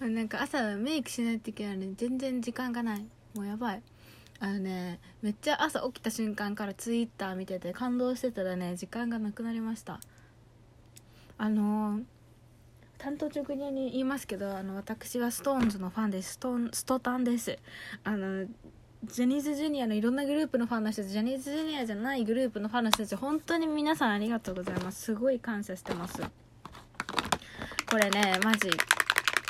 なんか朝メイクしないといけないのに全然時間がない。もうやばい。あのねめっちゃ朝起きた瞬間からツイッター見てて感動してたらね時間がなくなりました。あのー担当直入に言いますけどあの私は SixTONES のファンです。ストンストタンです。あのジャニーズジュニアのいろんなグループのファンの人たちジャニーズジュニアじゃないグループのファンの人たち本当に皆さんありがとうございます。すごい感謝してます。これねマジ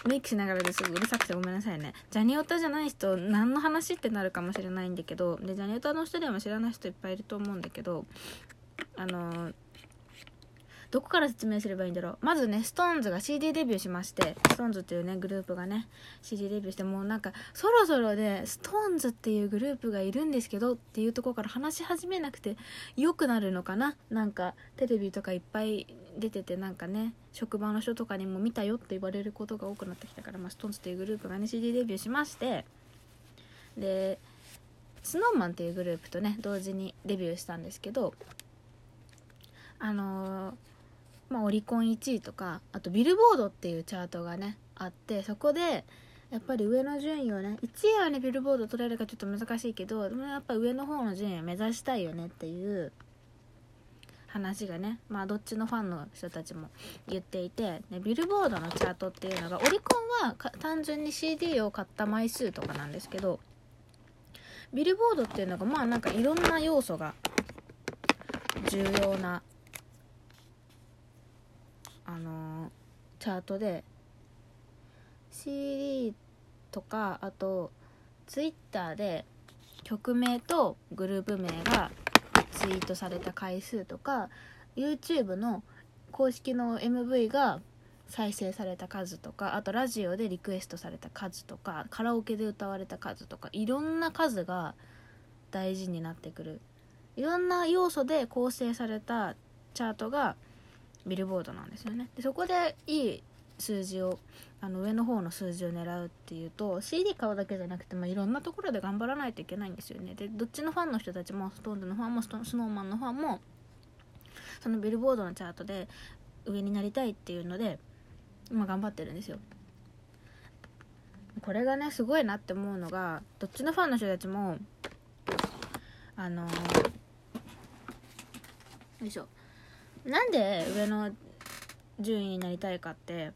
メイクしながらですぐうるさくてごめんなさいね。ジャニオタじゃない人何の話ってなるかもしれないんだけどでジャニオタの人でも知らない人いっぱいいると思うんだけどあのどこから説明すればいいんだろう。まずね SixTONES が CD デビューしまして SixTONES っていうねグループがね CD デビューしてもうなんかそろそろで SixTONES っていうグループがいるんですけどっていうところから話し始めなくて良くなるのかな。なんかテレビとかいっぱい出ててなんかね職場の人とかにも見たよって言われることが多くなってきたから、まあ、SixTONES っていうグループがね CD デビューしましてで SnowMan っていうグループとね同時にデビューしたんですけどあのーまあ、オリコン1位とかあとビルボードっていうチャートがねあってそこでやっぱり上の順位をね1位はねビルボード取れるかちょっと難しいけどでもやっぱ上の方の順位を目指したいよねっていう話がねまあどっちのファンの人たちも言っていて、ね、ビルボードのチャートっていうのがオリコンは単純に CD を買った枚数とかなんですけどビルボードっていうのがまあなんかいろんな要素が重要なあのチャートで CD とかあと Twitter で曲名とグループ名がツイートされた回数とか YouTube の公式の MV が再生された数とかあとラジオでリクエストされた数とかカラオケで歌われた数とかいろんな数が大事になってくる。いろんな要素で構成されたチャートがビルボードなんですよね。でそこでいい数字をあの上の方の数字を狙うっていうと CD 買うだけじゃなくて、まあ、いろんなところで頑張らないといけないんですよね。でどっちのファンの人たちも SixTONES のファンも SnowMan のファンもそのビルボードのチャートで上になりたいっていうので今頑張ってるんですよ。これがねすごいなって思うのがどっちのファンの人たちもあのー、よいしょ。なんで上の順位になりたいかって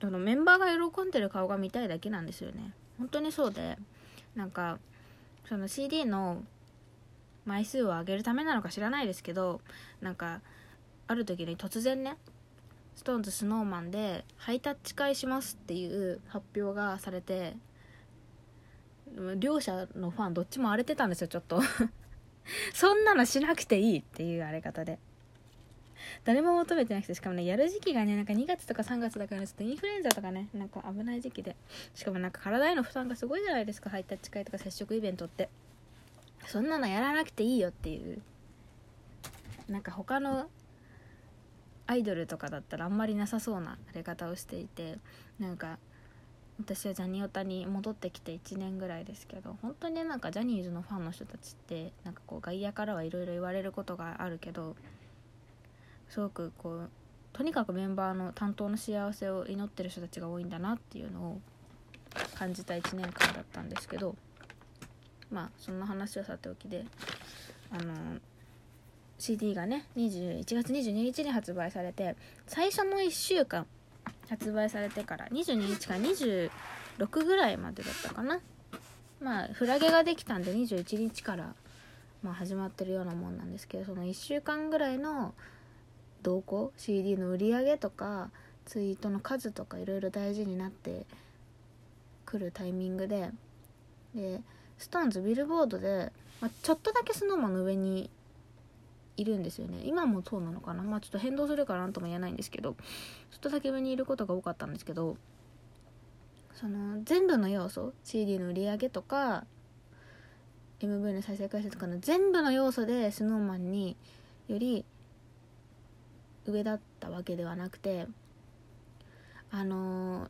そのメンバーが喜んでる顔が見たいだけなんですよね。本当にそうでなんかその CD の枚数を上げるためなのか知らないですけどなんかある時に突然ね SixTONES スノーマンでハイタッチ会しますっていう発表がされて両者のファンどっちも荒れてたんですよちょっと。そんなのしなくていいっていう荒れ方で。誰も求めてなくてしかもねやる時期がねなんか2月とか3月だからちょっとインフルエンザとかねなんか危ない時期で。しかもなんか体への負担がすごいじゃないですかハイタッチ会とか接触イベントって。そんなのやらなくていいよっていう。なんか他のアイドルとかだったらあんまりなさそうな荒れ方をしていて。なんか私はジャニオタに戻ってきて1年ぐらいですけど本当になんかジャニーズのファンの人たちってなんかこう外野からはいろいろ言われることがあるけどすごくこうとにかくメンバーの担当の幸せを祈ってる人たちが多いんだなっていうのを感じた1年間だったんですけどまあそんな話はさておきであの CD がね21月22日に発売されて最初の1週間発売されてから22日から26ぐらいまでだったかな。まあフラゲができたんで21日から、まあ、始まってるようなもんなんですけどその1週間ぐらいの動向 CD の売り上げとかツイートの数とかいろいろ大事になってくるタイミングでで SixTONES ビルボードで、まあ、ちょっとだけ SnowMan の上にいるんですよね。今もそうなのかな？まあちょっと変動するから何とも言えないんですけどちょっとだけ上にいることが多かったんですけどその全部の要素 CD の売り上げとか MV の再生回数とかの全部の要素で SnowMan により上だったわけではなくてあの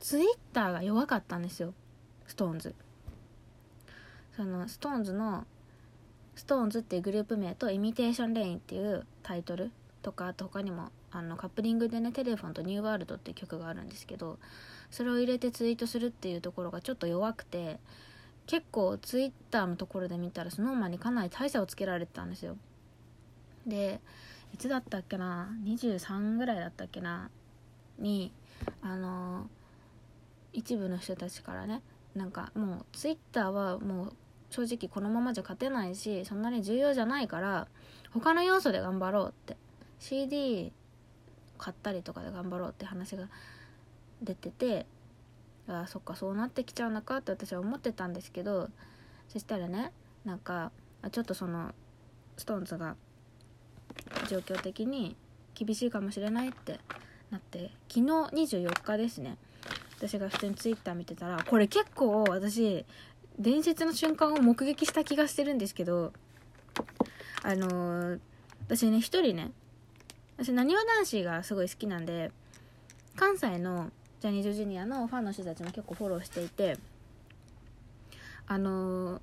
ツイッターが弱かったんですよ。SixTONES その SixTONES の SixTONES っていうグループ名と「イミテーションレイン」っていうタイトルとかあと他にもあのカップリングでね「テレフォン」と「ニューワールド」っていう曲があるんですけどそれを入れてツイートするっていうところがちょっと弱くて結構ツイッターのところで見たら SnowMan にかなり大差をつけられてたんですよ。でいつだったっけな？23ぐらいだったっけな？にあの一部の人たちからねなんかもうツイッターはもう正直このままじゃ勝てないしそんなに重要じゃないから他の要素で頑張ろうって。CD 買ったりとかで頑張ろうって話が出ててあそっかそうなってきちゃうのかって私は思ってたんですけどそしたらねなんかちょっとその SixTONES が状況的に厳しいかもしれないってなって昨日24日ですね。私が普通に Twitter 見てたらこれ結構私伝説の瞬間を目撃した気がしてるんですけどあのー、私ね一人ね私なにわ男子がすごい好きなんで関西のジャニーズジュニアのファンの人たちも結構フォローしていてあのー、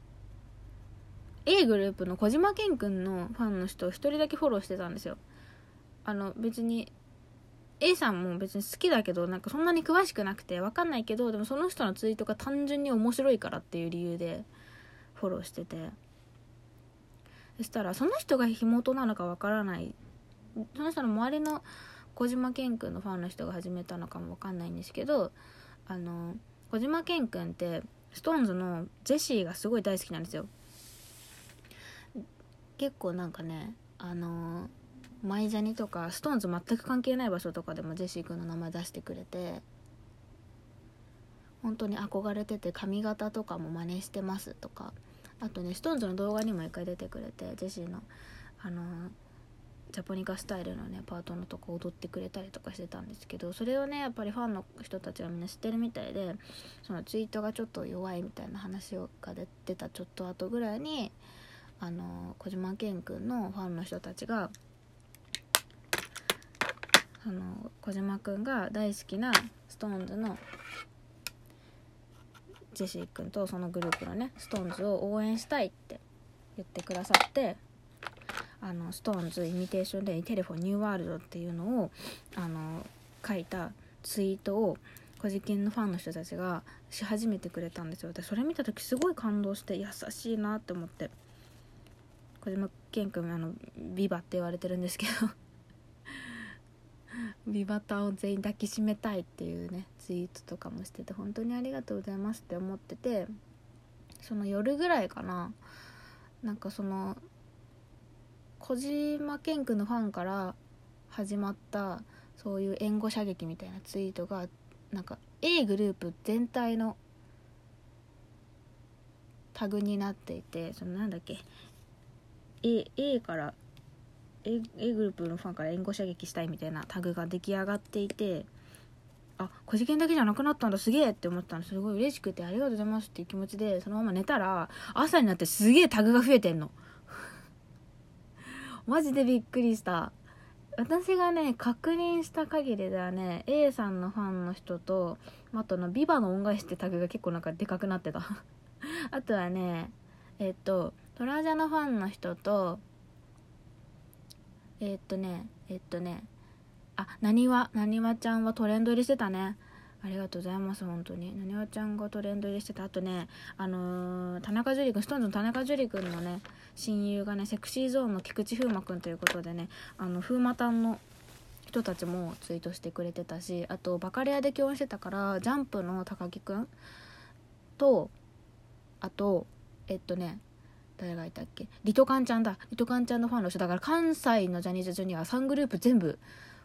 A グループの小島健くんのファンの人を1人だけフォローしてたんですよ。あの別に A さんも別に好きだけどなんかそんなに詳しくなくて分かんないけどでもその人のツイートが単純に面白いからっていう理由でフォローしてて。そしたらその人が火元なのか分からない。その人の周りの小島健くんのファンの人が始めたのかも分かんないんですけどあの小島健くんって SixTONES のジェシーがすごい大好きなんですよ。結構なんかねあのマイジャニとか SixTONES 全く関係ない場所とかでもジェシー君の名前出してくれて本当に憧れてて髪型とかも真似してますとかあとね SixTONES の動画にも一回出てくれてジェシーのあのジャポニカスタイルのねパートのとか踊ってくれたりとかしてたんですけどそれをねやっぱりファンの人たちはみんな知ってるみたいでそのツイートがちょっと弱いみたいな話が出たちょっと後ぐらいにあの小島健くんのファンの人たちがその小島くんが大好きな SixTONES のジェシー君とそのグループのね SixTONES を応援したいって言ってくださってあの SixTONES イミテーションでテレフォンニューワールドっていうのをあの書いたツイートを小じきんのファンの人たちがし始めてくれたんですよ。でそれ見た時すごい感動して優しいなって思って。小島健君あのビバって言われてるんですけど ビバタを全員抱きしめたいっていうねツイートとかもしてて本当にありがとうございますって思っててその夜ぐらいかななんかその小島健君のファンから始まったそういう援護射撃みたいなツイートがなんか A グループ全体のタグになっていてそのなんだっけ A, A から A, A グループのファンから援護射撃したいみたいなタグが出来上がっていてあ小事件だけじゃなくなったんだすげえって思ったの。すごい嬉しくてありがとうございますっていう気持ちでそのまま寝たら朝になってすげえタグが増えてんの。マジでびっくりした。私がね確認した限りではね A さんのファンの人とあとの「ビバの恩返し」ってタグが結構なんかでかくなってた。あとはねえっとトラジャのファンの人とえー、っとねえー、っとねあなにわなにわちゃんはトレンド入りしてたね。ありがとうございます本当に。なにわちゃんがトレンド入りしてた。あとねあのー、田中樹君 SixTONES の田中樹君のね親友がねセクシーゾーンの菊池風磨君ということでねあの風磨たんの人たちもツイートしてくれてたしあとバカレアで共演してたからジャンプの高木くんとあとえっとね誰がいたっけ？リトカンちゃんだ。リトカンちゃんのファンの人だから関西のジャニーズジュニア3グループ全部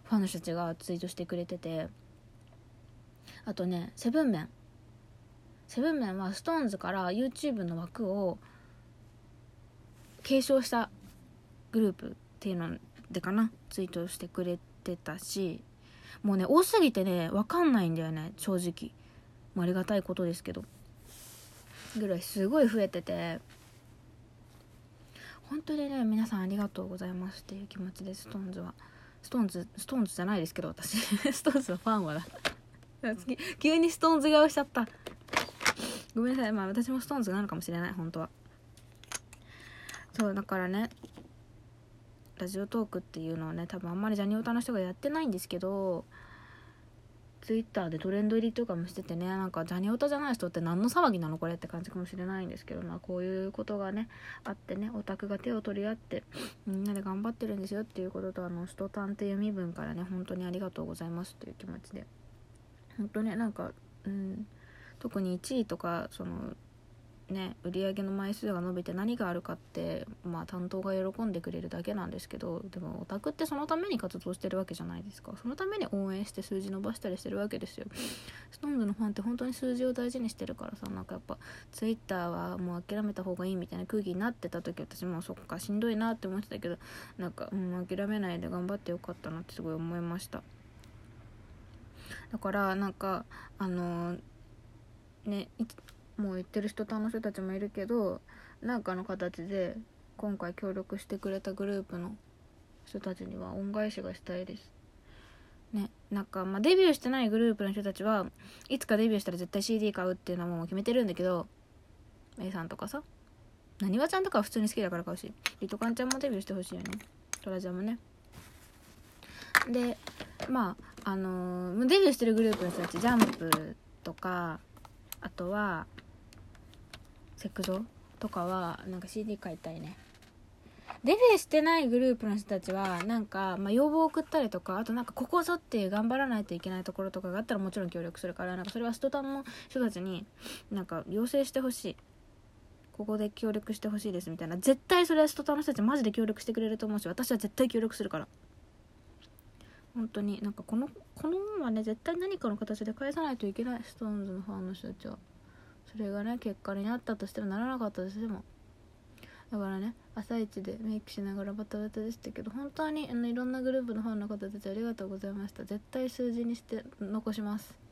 ファンの人たちがツイートしてくれてて。あとねセブンメン。セブンメンは SixTONES から YouTube の枠を継承したグループっていうのでかな。ツイートしてくれてたし。もうね多すぎてね分かんないんだよね。正直。ありがたいことですけど。ぐらいすごい増えてて。本当にね皆さんありがとうございますっていう気持ちです SixTONES は。SixTONES SixTONES じゃないですけど私。SixTONES のファンは。だ 急に SixTONES 顔しちゃった。ごめんなさい。まあ私も SixTONES なのかもしれない。本当は。そうだからねラジオトークっていうのはね多分あんまりジャニオタの人がやってないんですけどツイッターでトレンド入りとかもしててねなんかジャニオタじゃない人って何の騒ぎなのこれって感じかもしれないんですけどまあこういうことがねあってねオタクが手を取り合ってみんなで頑張ってるんですよっていうこととあの「ストタン」って読み文からね本当にありがとうございますっていう気持ちで。本当ねなんかうん特に1位とかそのね売り上げの枚数が伸びて何があるかってまあ担当が喜んでくれるだけなんですけどでもオタクってそのために活動してるわけじゃないですか。そのために応援して数字伸ばしたりしてるわけですよ。SixTONES のファンって本当に数字を大事にしてるからさなんかやっぱ Twitter はもう諦めた方がいいみたいな空気になってた時私もそっかしんどいなって思ってたけどなんか、うん、諦めないで頑張ってよかったなってすごい思いました。だからなんかあのー、ねもう言ってる人とあの人たちもいるけど何かの形で今回協力してくれたグループの人たちには恩返しがしたいです。ね、なんか、まあ、デビューしてないグループの人たちはいつかデビューしたら絶対 CD 買うっていうのはもう決めてるんだけど A さんとかさなにわちゃんとかは普通に好きだから買うしリトカンちゃんもデビューしてほしいよねトラジャもねでまああのー、デビューしてるグループの人たちジャンプとかあとはセクゾとかはなんか CD 買いたいね。デビューしてないグループの人たちはなんか、まあ、要望を送ったりとかあとなんかここぞって頑張らないといけないところとかがあったらもちろん協力するからなんかそれはストタンの人たちになんか要請してほしい。ここで協力してほしいですみたいな。絶対それはストタンの人たちマジで協力してくれると思うし私は絶対協力するから。本当になんかこのこのままね絶対何かの形で返さないといけない SixTONES のファンの人たちは。それがね結果になったとしてもならなかったとしても。だからね朝一でメイクしながらバタバタでしたけど本当にあのいろんなグループのファンの方たちありがとうございました。絶対数字にして残します。